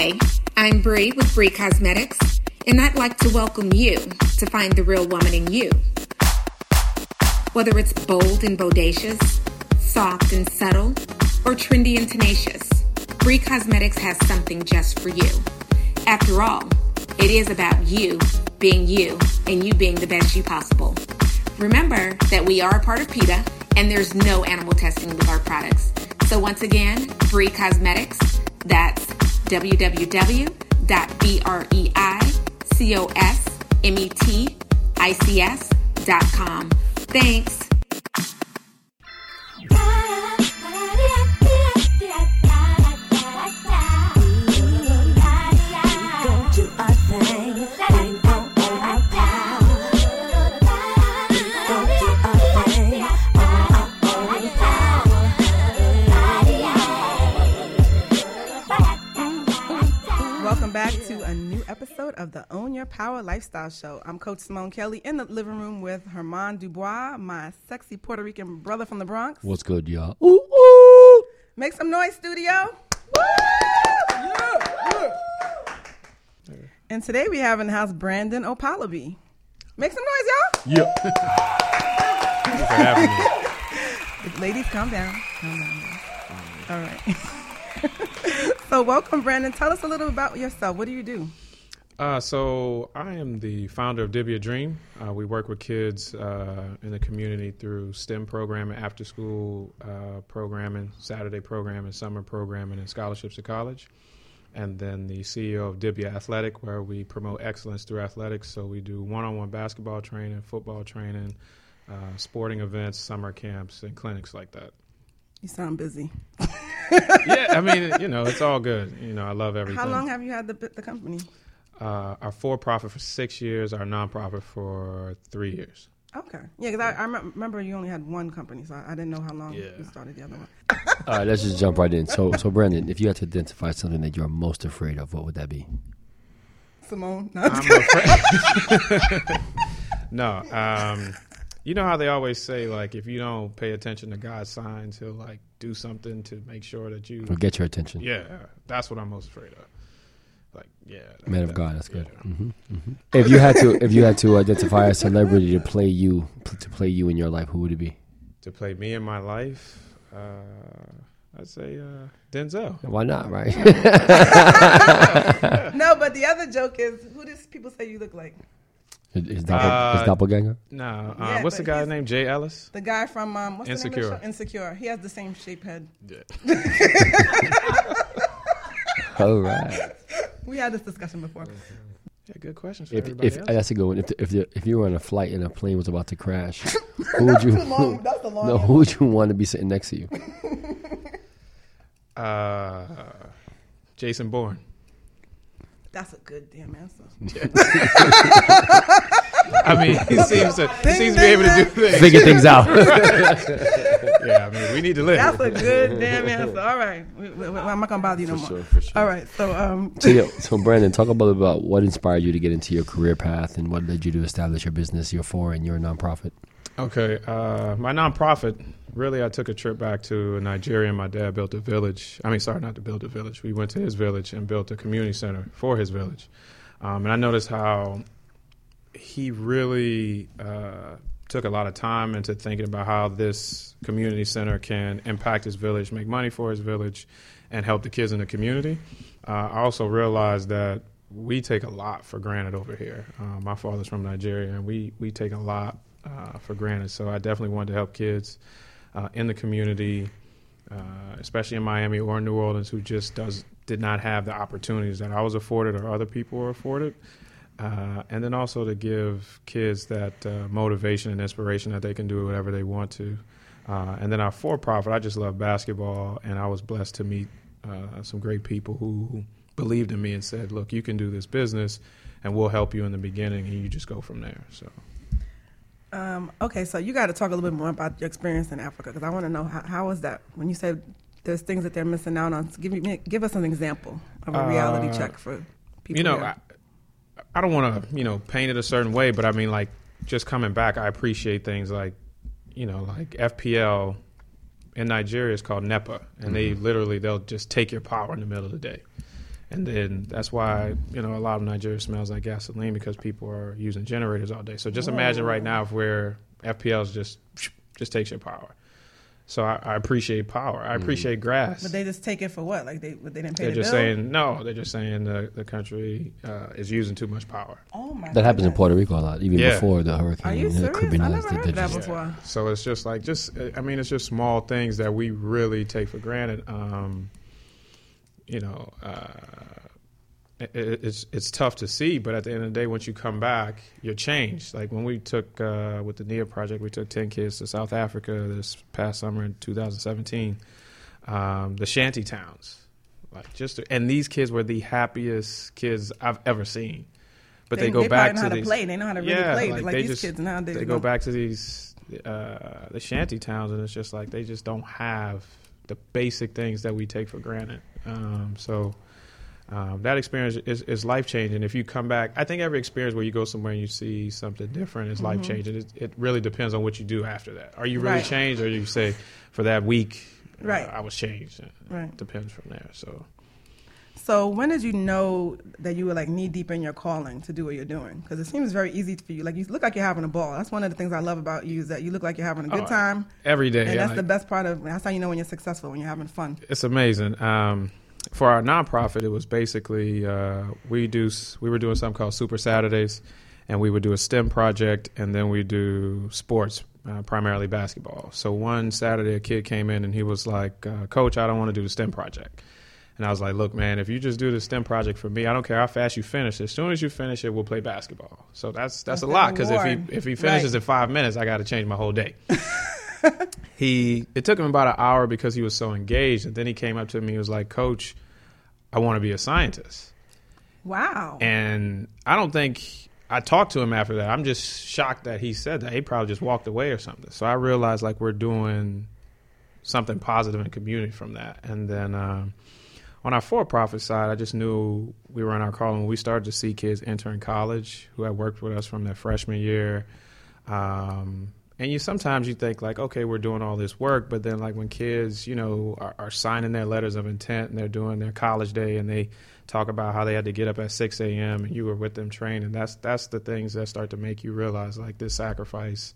Hey, I'm Bree with Bree Cosmetics, and I'd like to welcome you to find the real woman in you. Whether it's bold and bodacious, soft and subtle, or trendy and tenacious, Bree Cosmetics has something just for you. After all, it is about you being you and you being the best you possible. Remember that we are a part of PETA and there's no animal testing with our products. So once again, Bree Cosmetics, that's www.breicosmetics.com. Thanks. A new episode of the Own Your Power Lifestyle Show. I'm Coach Simone Kelly in the living room with German DuBois, my sexy Puerto Rican brother from the Bronx. What's good, y'all? Ooh, ooh. Make some noise, studio. And today we have in the house Brandon Okpalobi. Make some noise, y'all. Yeah. Thank for having me. Ladies, calm down. Calm down. All right. so, welcome, Brandon. Tell us a little about yourself. What do you do? Uh, so I am the founder of Dibia Dream. Uh, we work with kids uh, in the community through STEM programming, after school uh, programming, Saturday programming, summer programming, and scholarships to college. And then the CEO of Dibia Athletic, where we promote excellence through athletics. So we do one-on-one basketball training, football training, uh, sporting events, summer camps, and clinics like that. You sound busy. yeah, I mean, you know, it's all good. You know, I love everything. How long have you had the, the company? uh, our for-profit for six years, our nonprofit for three years. Okay. Yeah, because I, I remember you only had one company, so I, I didn't know how long Yeah. you started the other one. All right, let's just jump right in. So, so Brandon, if you had to identify something that you're most afraid of, what would that be? Simone? No, I'm afraid. no, um, you know how they always say like if you don't pay attention to God's signs, He'll like do something to make sure that you. Or get your attention? Yeah, that's what I'm most afraid of. Like, yeah, that- Man of that- God, that's good. yeah. hmm hmm If you had to, if you had to identify a celebrity to play you, to play you in your life, who would it be? To play me in my life, uh, I'd say uh, Denzel. Why not, right? no, but the other joke is who does people say you look like? His, his doppel- his Uh, doppelganger. No, uh, Yeah, what's the but guy's he's- name? Jay Ellis. The guy from um, what's the name Insecure. of the show? Insecure. He has the same shaped head. Yeah. All right. We had this discussion before. Yeah, good question. For If, everybody if else. that's a good one. If the, if the, if you were on a flight and a plane was about to crash, who would you? Too long. That's the long. no, who would you want to be sitting next to you? Uh, Jason Bourne. That's a good damn answer. I mean, he seems to he seems to be able to do things. Figure things out. Yeah, I mean, we need to live. That's a good damn answer. All right, we, we, we- I'm not gonna bother you no more. for sure. All right, so um, So, yeah, so Brandon, talk about about what inspired you to get into your career path and what led you to establish your business, your for, and your nonprofit. Okay, uh, my nonprofit. Really, I took a trip back to Nigeria. And My dad built a village. I mean, sorry, not to build a village. We went to his village and built a community center for his village. Um, and I noticed how he really uh, took a lot of time into thinking about how this community center can impact his village, make money for his village, and help the kids in the community. Uh, I also realized that we take a lot for granted over here. Uh, my father's from Nigeria, and we we take a lot uh, for granted. So I definitely wanted to help kids uh, in the community, uh, especially in Miami or New Orleans, who just does did not have the opportunities that I was afforded or other people were afforded. Uh, and then also to give kids that uh, motivation and inspiration that they can do whatever they want to. Uh, and then our for profit, I just love basketball, and I was blessed to meet uh, some great people who believed in me and said, "Look, you can do this business, and we'll help you in the beginning, and you just go from there." So, um, okay, so you got to talk a little bit more about your experience in Africa because I want to know how, how was that when you said there's things that they're missing out on. Give me give us an example of a reality Uh, check for people. you know. I, I don't want to, you know, paint it a certain way, but I mean, like, just coming back, I appreciate things like, you know, like FPL in Nigeria is called NEPA, and they literally they'll just take your power in the middle of the day, And then that's why you know a lot of Nigeria smells like gasoline because people are using generators all day. So just imagine right now if where FPLs just just takes your power. So I, I appreciate power. I appreciate grass. But they just take it for what? Like they they didn't pay for it? They're the just bill? saying no. They're just saying the the country uh, is using too much power. Oh my. That happens in. Puerto Rico a lot, even Yeah. before the hurricane. Are you and the serious? Caribbean I never heard they that just- before. So it's just like just I mean it's just small things that we really take for granted. Um, you know, uh, it, it- it's it's tough to see, but at the end of the day, once you come back, you're changed. Like when we took uh, with the NIA project, we took ten kids to South Africa this past summer in 2017. Um, the shanty towns, like just and these kids were the happiest kids I've ever seen. But they, go they back know to how these, to play. They know how to really yeah, play. like, Like, these just- kids nowadays. they go back to these uh, the shanty towns, and it's just like they just don't have the basic things that we take for granted. Um, so um, that experience is, is life changing. If you come back, I think every experience where you go somewhere and you see something different is life changing. It, it really depends on what you do after that. Are you really Right. changed, or do you say for that week, uh, I was changed. Right. Depends from there. So. So when did you know that you were like knee deep in your calling to do what you're doing? Because it seems very easy for you. Like you look like you're having a ball. That's one of the things I love about you is that you look like you're having a good Oh, time, Every day, and that's like- the best part of. That's how you know when you're successful when you're having fun. it's amazing. Um, for our nonprofit, it was basically uh, we do we were doing something called Super Saturdays, and we would do a STEM project, and then we do sports, uh, primarily basketball. So one Saturday, a kid came in and he was like, uh, "Coach, I don't want to do the STEM project." And I was like, "Look, man, if you just do the STEM project for me, I don't care how fast you finish. As soon as you finish it, we'll play basketball." So that's that's, That's a lot because if he if he finishes Right. in five minutes, I got to change my whole day he it took him about an hour because he was so engaged and then he came up to me he was like coach i want to be a scientist Wow. and i don't think i talked to him after that i'm just shocked that he said that he probably just walked away or something so i realized like we're doing something positive in community from that and then um, on our for-profit side i just knew we were in our calling. When we started to see kids entering college who had worked with us from their freshman year. Um, and you sometimes you think like okay we're doing all this work but then like when kids you know are, are signing their letters of intent and they're doing their college day and they talk about how they had to get up at 6 a.m and you were with them training that's that's the things that start to make you realize like this sacrifice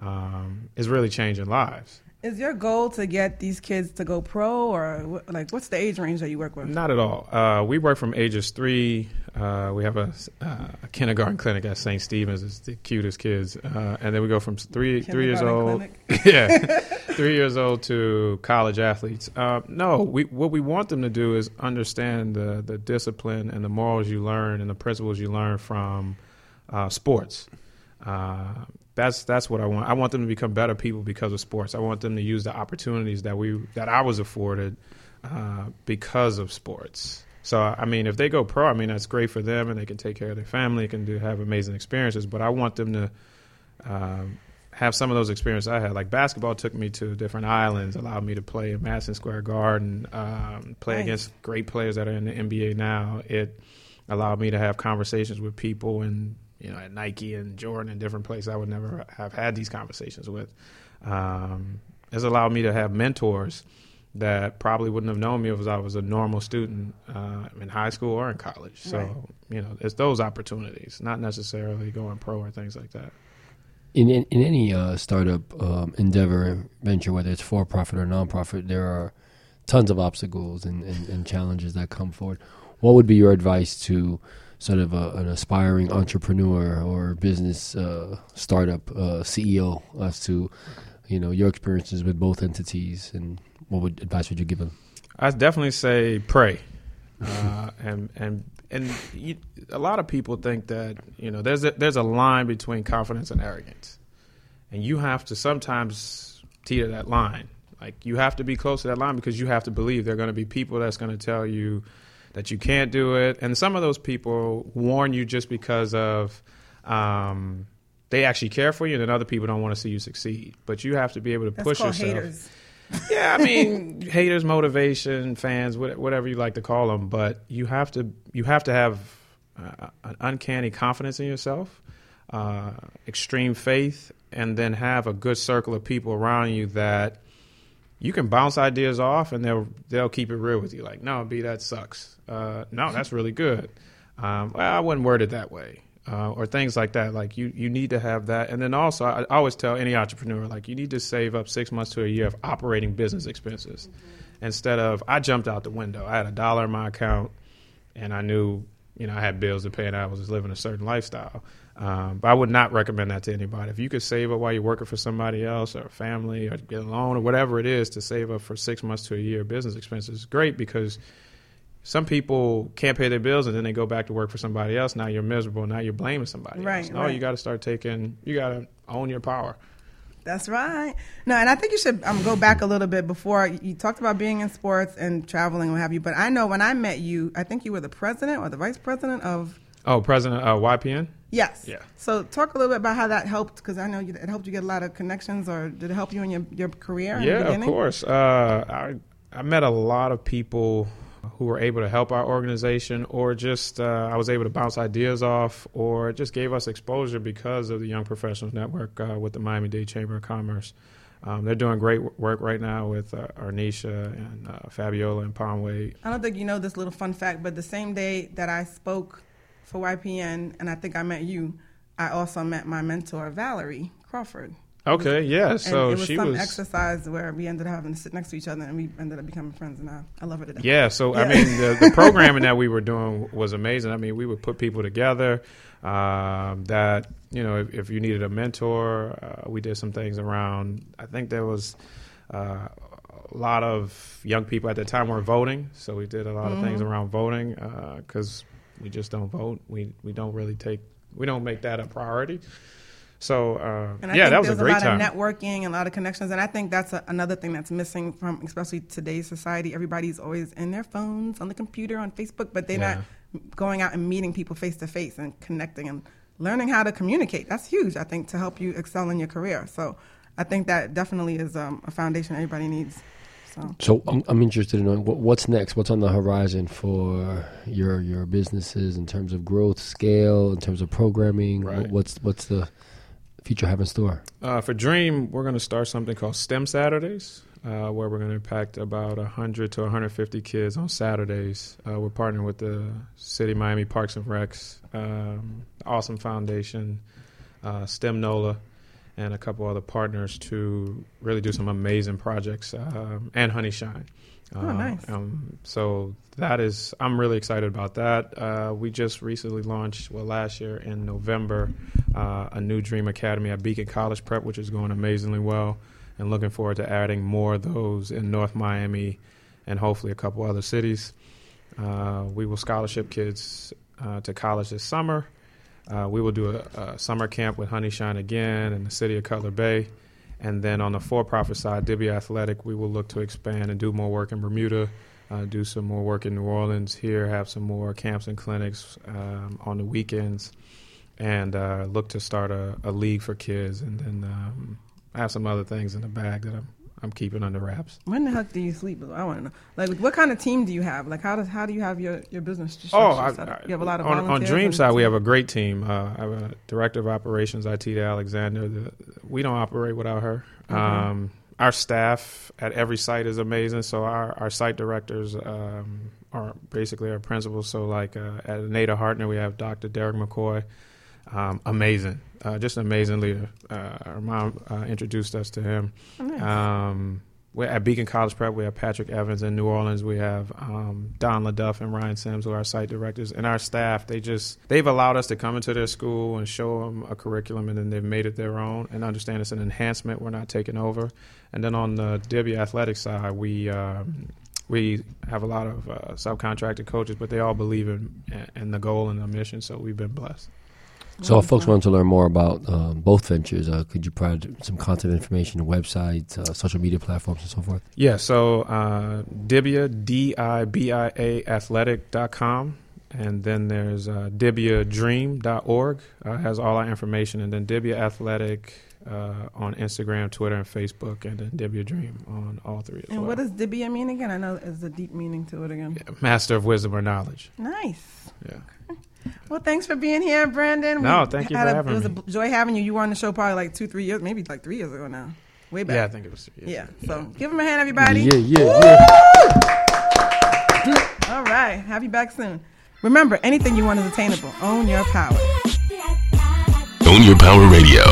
um, is really changing lives is your goal to get these kids to go pro, or like what's the age range that you work with? Not at all. Uh, we work from ages three. Uh, we have a, uh, a kindergarten clinic at St. Stephen's. It's the cutest kids, uh, and then we go from three three years old, yeah, three years old to college athletes. Uh, no, we what we want them to do is understand the the discipline and the morals you learn and the principles you learn from uh, sports. That's that's what I want. I want them to become better people because of sports. I want them to use the opportunities that we that I was afforded uh, because of sports. So I mean, if they go pro, I mean that's great for them, and they can take care of their family, can do have amazing experiences. But I want them to um, have some of those experiences I had. Like basketball took me to different islands, allowed me to play in Madison Square Garden, um, play Nice. against great players that are in the NBA now. It allowed me to have conversations with people and you know at Nike and Jordan and different places I would never have had these conversations with. Um, it's allowed me to have mentors that probably wouldn't have known me if I was a normal student uh, in high school or in college. So Right. you know, it's those opportunities, not necessarily going pro or things like that. In in, in any uh, startup um, endeavor venture, whether it's for profit or nonprofit, there are tons of obstacles and, and, and challenges that come forward. What would be your advice to sort of a, an aspiring entrepreneur or business uh, startup uh, CEO as to you know your experiences with both entities and what would advice would you give them? I definitely say pray, uh, and and and you, a lot of people think that you know there's a, there's a line between confidence and arrogance, and you have to sometimes teeter that line. Like you have to be close to that line because you have to believe there are going to be people that's going to tell you that you can't do it, and some of those people warn you just because of. Um, they actually care for you, and then other people don't want to see you succeed. But you have to be able to That's push yourself. haters. Yeah, I mean, haters, motivation, fans, whatever you like to call them, but you have to you have to have uh, an uncanny confidence in yourself, uh, extreme faith, and then have a good circle of people around you that you can bounce ideas off and they'll they'll keep it real with you. Like, no, B, that sucks. Uh, no, that's really good. Um, well, I wouldn't word it that way. Uh, or things like that. Like you, you need to have that. And then also, I, I always tell any entrepreneur, like you need to save up six months to a year of operating business expenses, instead of I jumped out the window. I had a dollar in my account, and I knew, you know, I had bills to pay, and I was living a certain lifestyle. Um, but I would not recommend that to anybody. If you could save up while you're working for somebody else or a family or get a loan or whatever it is to save up for six months to a year business expenses, great because some people can't pay their bills and then they go back to work for somebody else. Now you're miserable. Now you're blaming somebody Right, else. No, right. you got to start taking. You got to own your power. That's right. No, and I think you should um, go back a little bit before you talked about being in sports and traveling, and what have you. But I know when I met you, I think you were the president or the vice president of. Oh, President uh, YPN. Yes. Yeah. So talk a little bit about how that helped, because I know you, it helped you get a lot of connections, or did it help you in your, your career? In the Yeah, of course. Uh, I I met a lot of people who were able to help our organization, or just uh, I was able to bounce ideas off, or it just gave us exposure because of the Young Professionals Network uh, with the Miami Dade Chamber of Commerce. Um, they're doing great work right now with uh, Arnisha and uh, Fabiola and Palmway. I don't think you know this little fun fact, but the same day that I spoke for YPN, and I think I met you, I also met my mentor Valerie Crawford. Okay, yeah. So it was she some was. exercise where we ended up having to sit next to each other, and we ended up becoming friends. And I, I love her to death. Yeah, so I mean, the, the programming that we were doing was amazing. I mean, we would put people together um, that you know, if, if you needed a mentor, uh, we did some things around. I think there was uh, a lot of young people at the time were voting, so we did a lot of things around voting because we just don't vote. We we don't really take we don't make that a priority. So uh, And I yeah, think that was a there's great lot time. of networking and a lot of connections. And I think that's a, another thing that's missing from especially today's society. Everybody's always in their phones, on the computer, on Facebook, but they're Yeah. not going out and meeting people face to face and connecting and learning how to communicate. That's huge, I think, to help you excel in your career. So I think that definitely is um, a foundation everybody needs. So So I'm, I'm interested in knowing what, what's next. What's on the horizon for your your businesses in terms of growth, scale, in terms of programming. Right. What's what's the future have in store? Uh, for Dream, we're going to start something called STEM Saturdays, uh, where we're going to impact about 100 to 150 kids on Saturdays. Uh, we're partnering with the City Miami Parks and Recs, um, Awesome Foundation, uh, STEM NOLA, and a couple other partners to really do some amazing projects, um, and Honey Shine. Oh, Um, nice. Um, so that is, I'm really excited about that. Uh, we just recently launched, well, last year in November, uh, a new Dream Academy at Beacon College Prep, which is going amazingly well, and looking forward to adding more of those in North Miami and hopefully a couple other cities. Uh, we will scholarship kids uh, to college this summer. Uh, we will do a, a summer camp with Honey Shine again in the city of Cutler Bay. And then on the for profit side, Dibia Athletic, we will look to expand and do more work in Bermuda, uh, do some more work in New Orleans here, have some more camps and clinics um, on the weekends, and uh, look to start a, a league for kids. And then um, I have some other things in the bag that I'm, I'm keeping under wraps. when the heck do you sleep? I want to know. Like, what kind of team do you have? Like, how does how do you have your, your business? Oh, I, set up? I- you have a lot of on, on Dream side. We have a great team. Uh, I have a director of operations, IT Alexander. The, we don't operate without her. Okay. Um, our staff at every site is amazing. So our, our site directors um, are basically our principals. So like uh, at Nada Hartner, we have Dr. Derek McCoy. Um, amazing, uh, just an amazing leader. Uh, our mom uh, introduced us to him. Oh, nice. Um, we're at Beacon College Prep. We have Patrick Evans in New Orleans. We have um, Don LaDuff and Ryan Sims, who are our site directors, and our staff. They just they've allowed us to come into their school and show them a curriculum, and then they've made it their own and understand it's an enhancement. We're not taking over. And then on the Dibia athletic side, we. Um, we have a lot of uh, subcontracted coaches, but they all believe in, in the goal and the mission. So we've been blessed. So, if folks want to learn more about um, both ventures, uh, could you provide some content information, websites, uh, social media platforms, and so forth? Yeah, so uh, Dibia, D I B I A athletic.com. And then there's uh, DibiaDream.org, uh, has all our information. And then Dibia Athletic uh, on Instagram, Twitter, and Facebook. And then Dibia Dream on all three as And well. what does Dibia mean again? I know there's a deep meaning to it again. Master of Wisdom or Knowledge. Nice. Yeah. Well, thanks for being here, Brandon. No, We thank you for a- having It was me. a joy having you. You were on the show probably like two, three years, maybe like three years ago now. Way back. Yeah, I think it was three years. Yeah. So give him a hand, everybody. Yeah, yeah, yeah. All right. Have you back soon. Remember, anything you want is attainable. Own your power. Own Your Power Radio.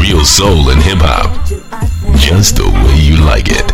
Real soul and hip hop. Just the way you like it.